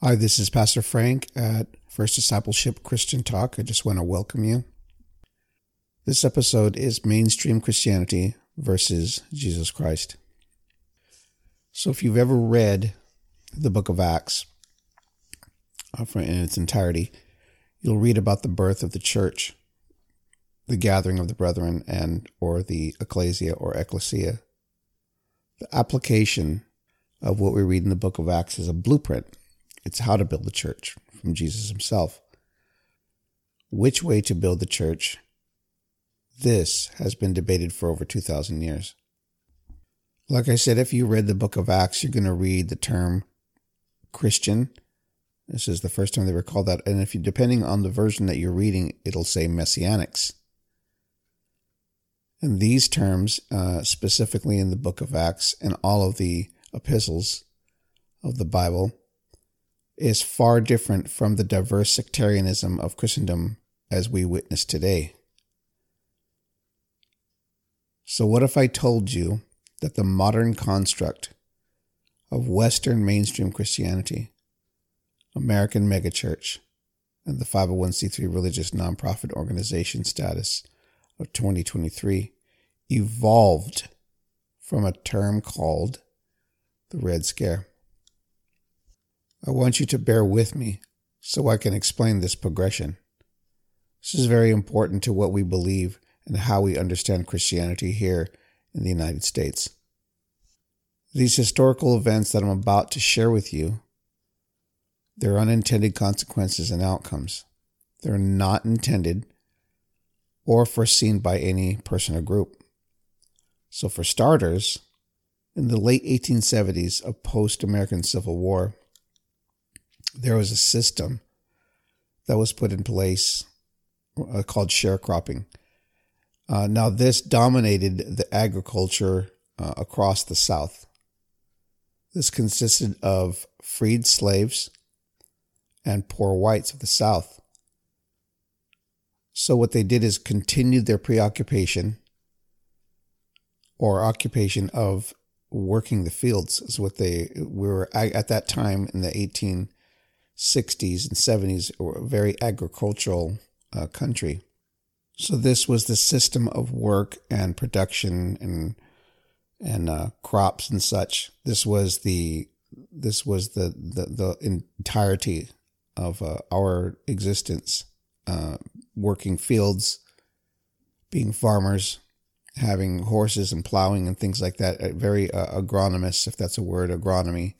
Hi, this is Pastor Frank at First Discipleship Christian Talk. I just want to welcome you. This episode is mainstream Christianity versus Jesus Christ. So, if you've ever read the book of Acts uh, in its entirety, you'll read about the birth of the church, the gathering of the brethren, and or the ecclesia or ecclesia. The application of what we read in the book of Acts is a blueprint. It's how to build the church from Jesus himself. Which way to build the church? This has been debated for over 2,000 years. Like I said, if you read the book of Acts, you're going to read the term Christian. This is the first time they were called that. And if you, depending on the version that you're reading, it'll say messianics. And these terms, uh, specifically in the book of Acts and all of the epistles of the Bible, is far different from the diverse sectarianism of Christendom as we witness today. So, what if I told you that the modern construct of Western mainstream Christianity, American megachurch, and the 501c3 religious nonprofit organization status of 2023 evolved from a term called the Red Scare. I want you to bear with me so I can explain this progression. This is very important to what we believe and how we understand Christianity here in the United States. These historical events that I'm about to share with you, they're unintended consequences and outcomes. They're not intended or foreseen by any person or group. So, for starters, in the late 1870s of post American Civil War, there was a system that was put in place uh, called sharecropping. Uh, now, this dominated the agriculture uh, across the South. This consisted of freed slaves and poor whites of the South. So, what they did is continued their preoccupation or occupation of working the fields, is what they were at that time in the 18 60s and 70s were a very agricultural uh, country. So this was the system of work and production and and uh, crops and such. This was the this was the the, the entirety of uh, our existence, uh, working fields, being farmers, having horses and plowing and things like that. Very uh, agronomous, if that's a word, agronomy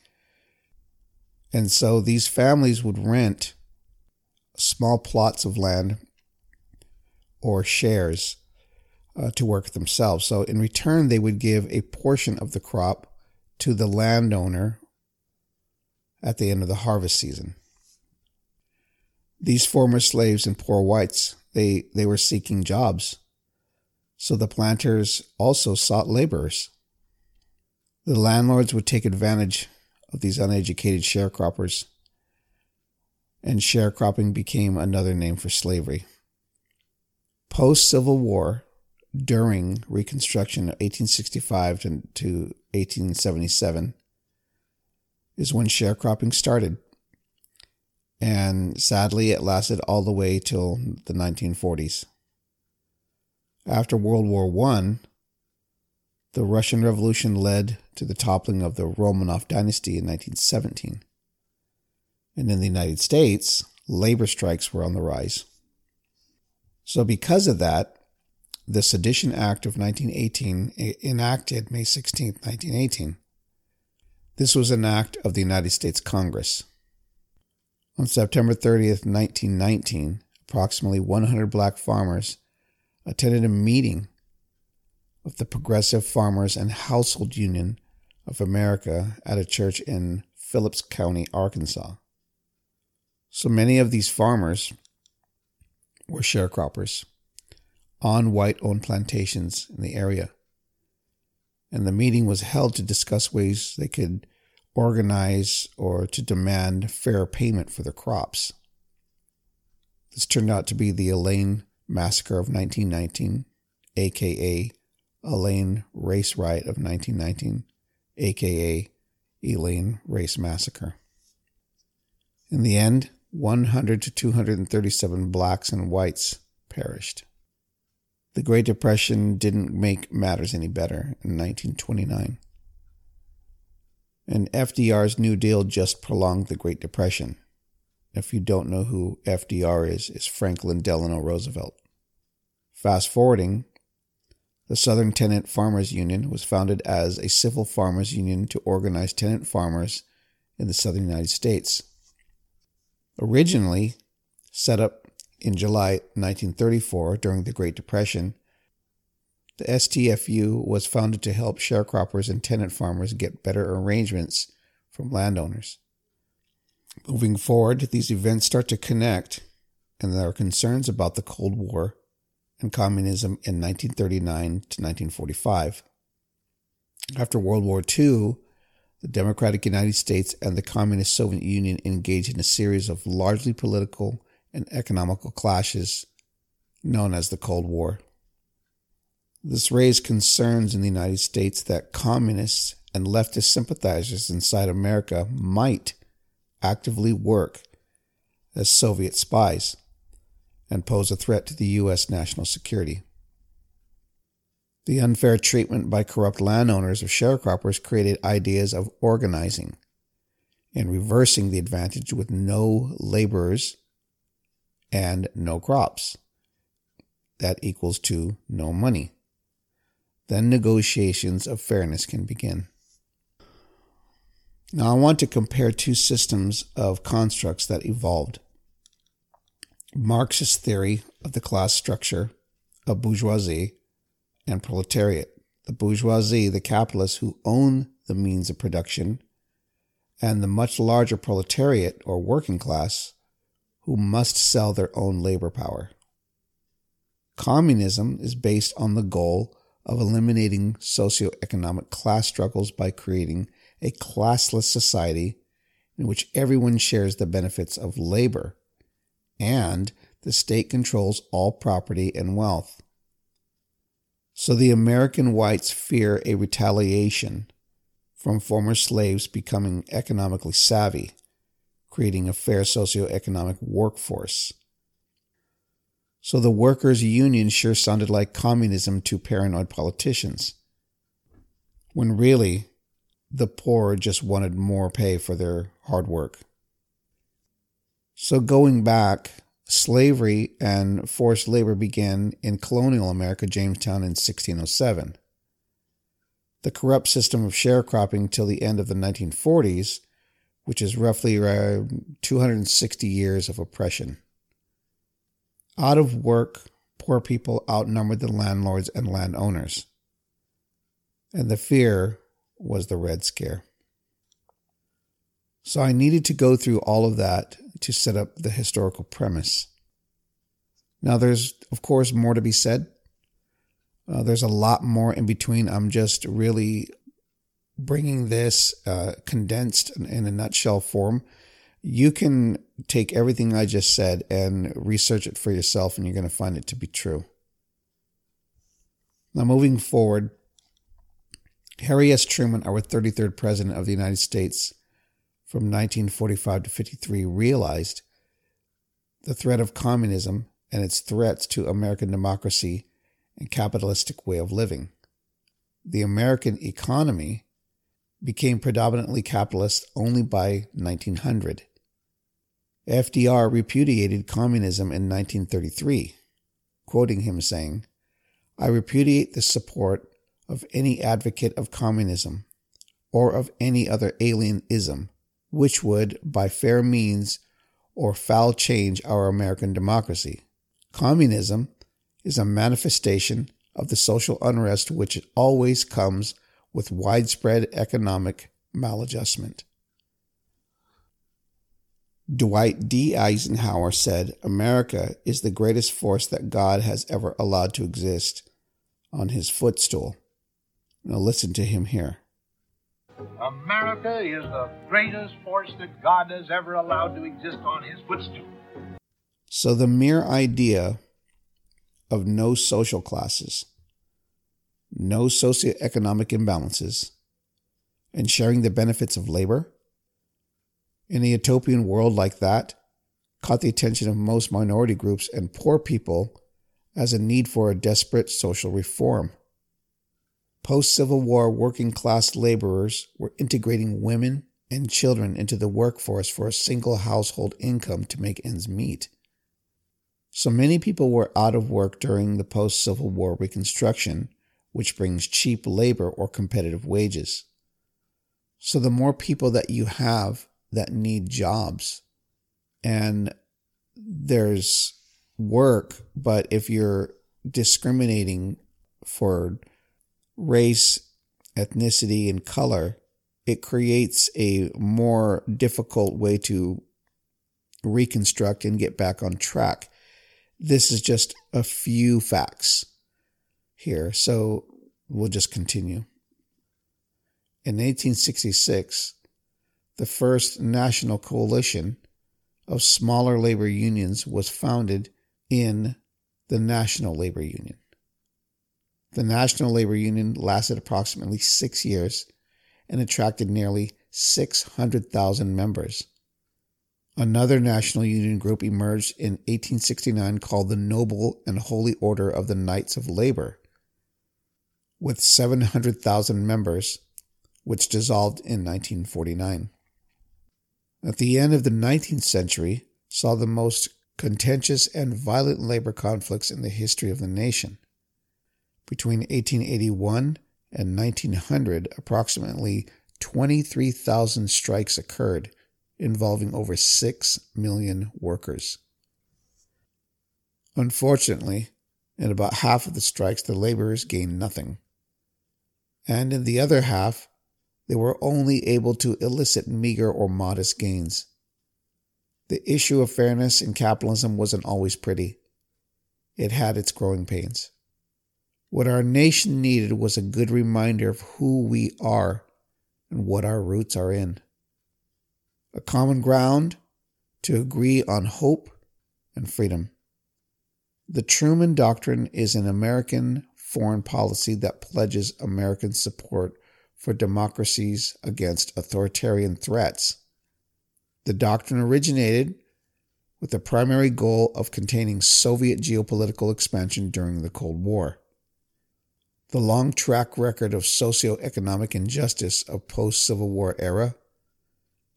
and so these families would rent small plots of land or shares uh, to work themselves. So in return, they would give a portion of the crop to the landowner at the end of the harvest season. These former slaves and poor whites, they, they were seeking jobs. So the planters also sought laborers. The landlords would take advantage of these uneducated sharecroppers, and sharecropping became another name for slavery. Post Civil War, during Reconstruction of 1865 to, to 1877, is when sharecropping started. And sadly, it lasted all the way till the 1940s. After World War I, the Russian Revolution led to the toppling of the Romanov dynasty in 1917. And in the United States, labor strikes were on the rise. So, because of that, the Sedition Act of 1918, enacted May 16, 1918, this was an act of the United States Congress. On September 30th, 1919, approximately 100 black farmers attended a meeting of the Progressive Farmers and Household Union of America at a church in Phillips County, Arkansas. So many of these farmers were sharecroppers on white owned plantations in the area. And the meeting was held to discuss ways they could organize or to demand fair payment for their crops. This turned out to be the Elaine Massacre of 1919, aka Elaine Race Riot of 1919, aka Elaine Race Massacre. In the end, 100 to 237 blacks and whites perished. The Great Depression didn't make matters any better in 1929. And FDR's New Deal just prolonged the Great Depression. If you don't know who FDR is, is Franklin Delano Roosevelt. Fast forwarding, the Southern Tenant Farmers Union was founded as a civil farmers union to organize tenant farmers in the southern United States. Originally set up in July 1934 during the Great Depression, the STFU was founded to help sharecroppers and tenant farmers get better arrangements from landowners. Moving forward, these events start to connect, and there are concerns about the Cold War and communism in 1939 to 1945. After World War II, the Democratic United States and the Communist Soviet Union engaged in a series of largely political and economical clashes known as the Cold War. This raised concerns in the United States that communists and leftist sympathizers inside America might actively work as Soviet spies and pose a threat to the U.S. national security. The unfair treatment by corrupt landowners of sharecroppers created ideas of organizing and reversing the advantage with no laborers and no crops. That equals to no money. Then negotiations of fairness can begin. Now, I want to compare two systems of constructs that evolved. Marxist theory of the class structure of bourgeoisie and proletariat. The bourgeoisie, the capitalists who own the means of production, and the much larger proletariat or working class who must sell their own labor power. Communism is based on the goal of eliminating socioeconomic class struggles by creating a classless society in which everyone shares the benefits of labor and the state controls all property and wealth. So the American whites fear a retaliation from former slaves becoming economically savvy, creating a fair socioeconomic workforce. So the workers' union sure sounded like communism to paranoid politicians, when really the poor just wanted more pay for their hard work. So going back, slavery and forced labor began in colonial America, Jamestown, in 1607. The corrupt system of sharecropping till the end of the 1940s, which is roughly around 260 years of oppression. Out of work, poor people outnumbered the landlords and landowners. And the fear was the Red Scare. So I needed to go through all of that to set up the historical premise. Now, there's, of course, more to be said. Uh, there's a lot more in between. I'm just really bringing this uh, condensed in a nutshell form. You can take everything I just said and research it for yourself, and you're going to find it to be true. Now, moving forward, Harry S. Truman, our 33rd President of the United States, from 1945 to 53 realized the threat of communism and its threats to American democracy and capitalistic way of living. The American economy became predominantly capitalist only by 1900. FDR repudiated communism in 1933, quoting him saying, I repudiate the support of any advocate of communism or of any other alien ism which would, by fair means or foul change our American democracy. Communism is a manifestation of the social unrest which always comes with widespread economic maladjustment. Dwight D. Eisenhower said, America is the greatest force that God has ever allowed to exist on his footstool. Now listen to him here. America is the greatest force that God has ever allowed to exist on his footstool. So the mere idea of no social classes, no socioeconomic imbalances, and sharing the benefits of labor In a utopian world like that, caught the attention of most minority groups and poor people as a need for a desperate social reform. Post Civil War working class laborers were integrating women and children into the workforce for a single household income to make ends meet. So many people were out of work during the post Civil War Reconstruction, which brings cheap labor or competitive wages. So the more people that you have that need jobs and there's work, but if you're discriminating for race, ethnicity, and color, it creates a more difficult way to reconstruct and get back on track. This is just a few facts here, so we'll just continue. In 1866, the first national coalition of smaller labor unions was founded in the National Labor Union. The National Labor Union lasted approximately six years and attracted nearly 600,000 members. Another national union group emerged in 1869 called the Noble and Holy Order of the Knights of Labor, with 700,000 members, which dissolved in 1949. At the end of the 19th century, saw the most contentious and violent labor conflicts in the history of the nation. Between 1881 and 1900, approximately 23,000 strikes occurred, involving over 6 million workers. Unfortunately, in about half of the strikes, the laborers gained nothing. And in the other half, they were only able to elicit meager or modest gains. The issue of fairness in capitalism wasn't always pretty. It had its growing pains. What our nation needed was a good reminder of who we are and what our roots are in. A common ground to agree on hope and freedom. The Truman Doctrine is an American foreign policy that pledges American support for democracies against authoritarian threats. The doctrine originated with the primary goal of containing Soviet geopolitical expansion during the Cold War. The long track record of socio-economic injustice of post-Civil War era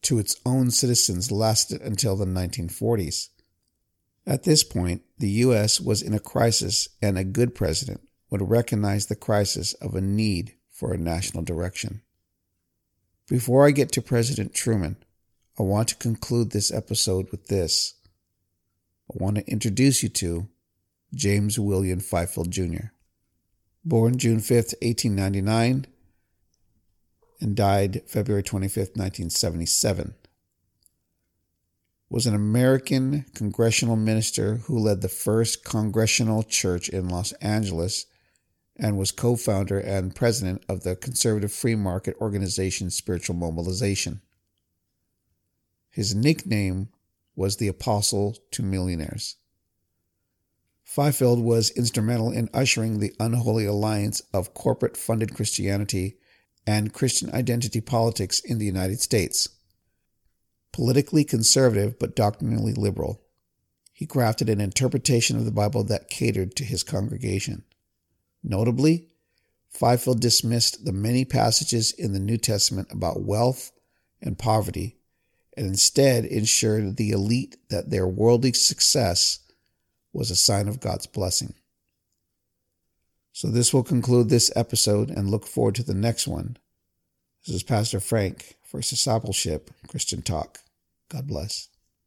to its own citizens lasted until the 1940s. At this point, the U.S. was in a crisis, and a good president would recognize the crisis of a need for a national direction. Before I get to President Truman, I want to conclude this episode with this. I want to introduce you to James William Fifield Jr born June 5th, 1899, and died February 25th, 1977. Was an American congressional minister who led the first congressional church in Los Angeles and was co founder and president of the conservative free market organization Spiritual Mobilization. His nickname was the Apostle to Millionaires. Fifield was instrumental in ushering the unholy alliance of corporate funded Christianity and Christian identity politics in the United States. Politically conservative but doctrinally liberal, he crafted an interpretation of the Bible that catered to his congregation. Notably, Fifield dismissed the many passages in the New Testament about wealth and poverty and instead ensured the elite that their worldly success was a sign of God's blessing. So, this will conclude this episode and look forward to the next one. This is Pastor Frank for Discipleship Christian Talk. God bless.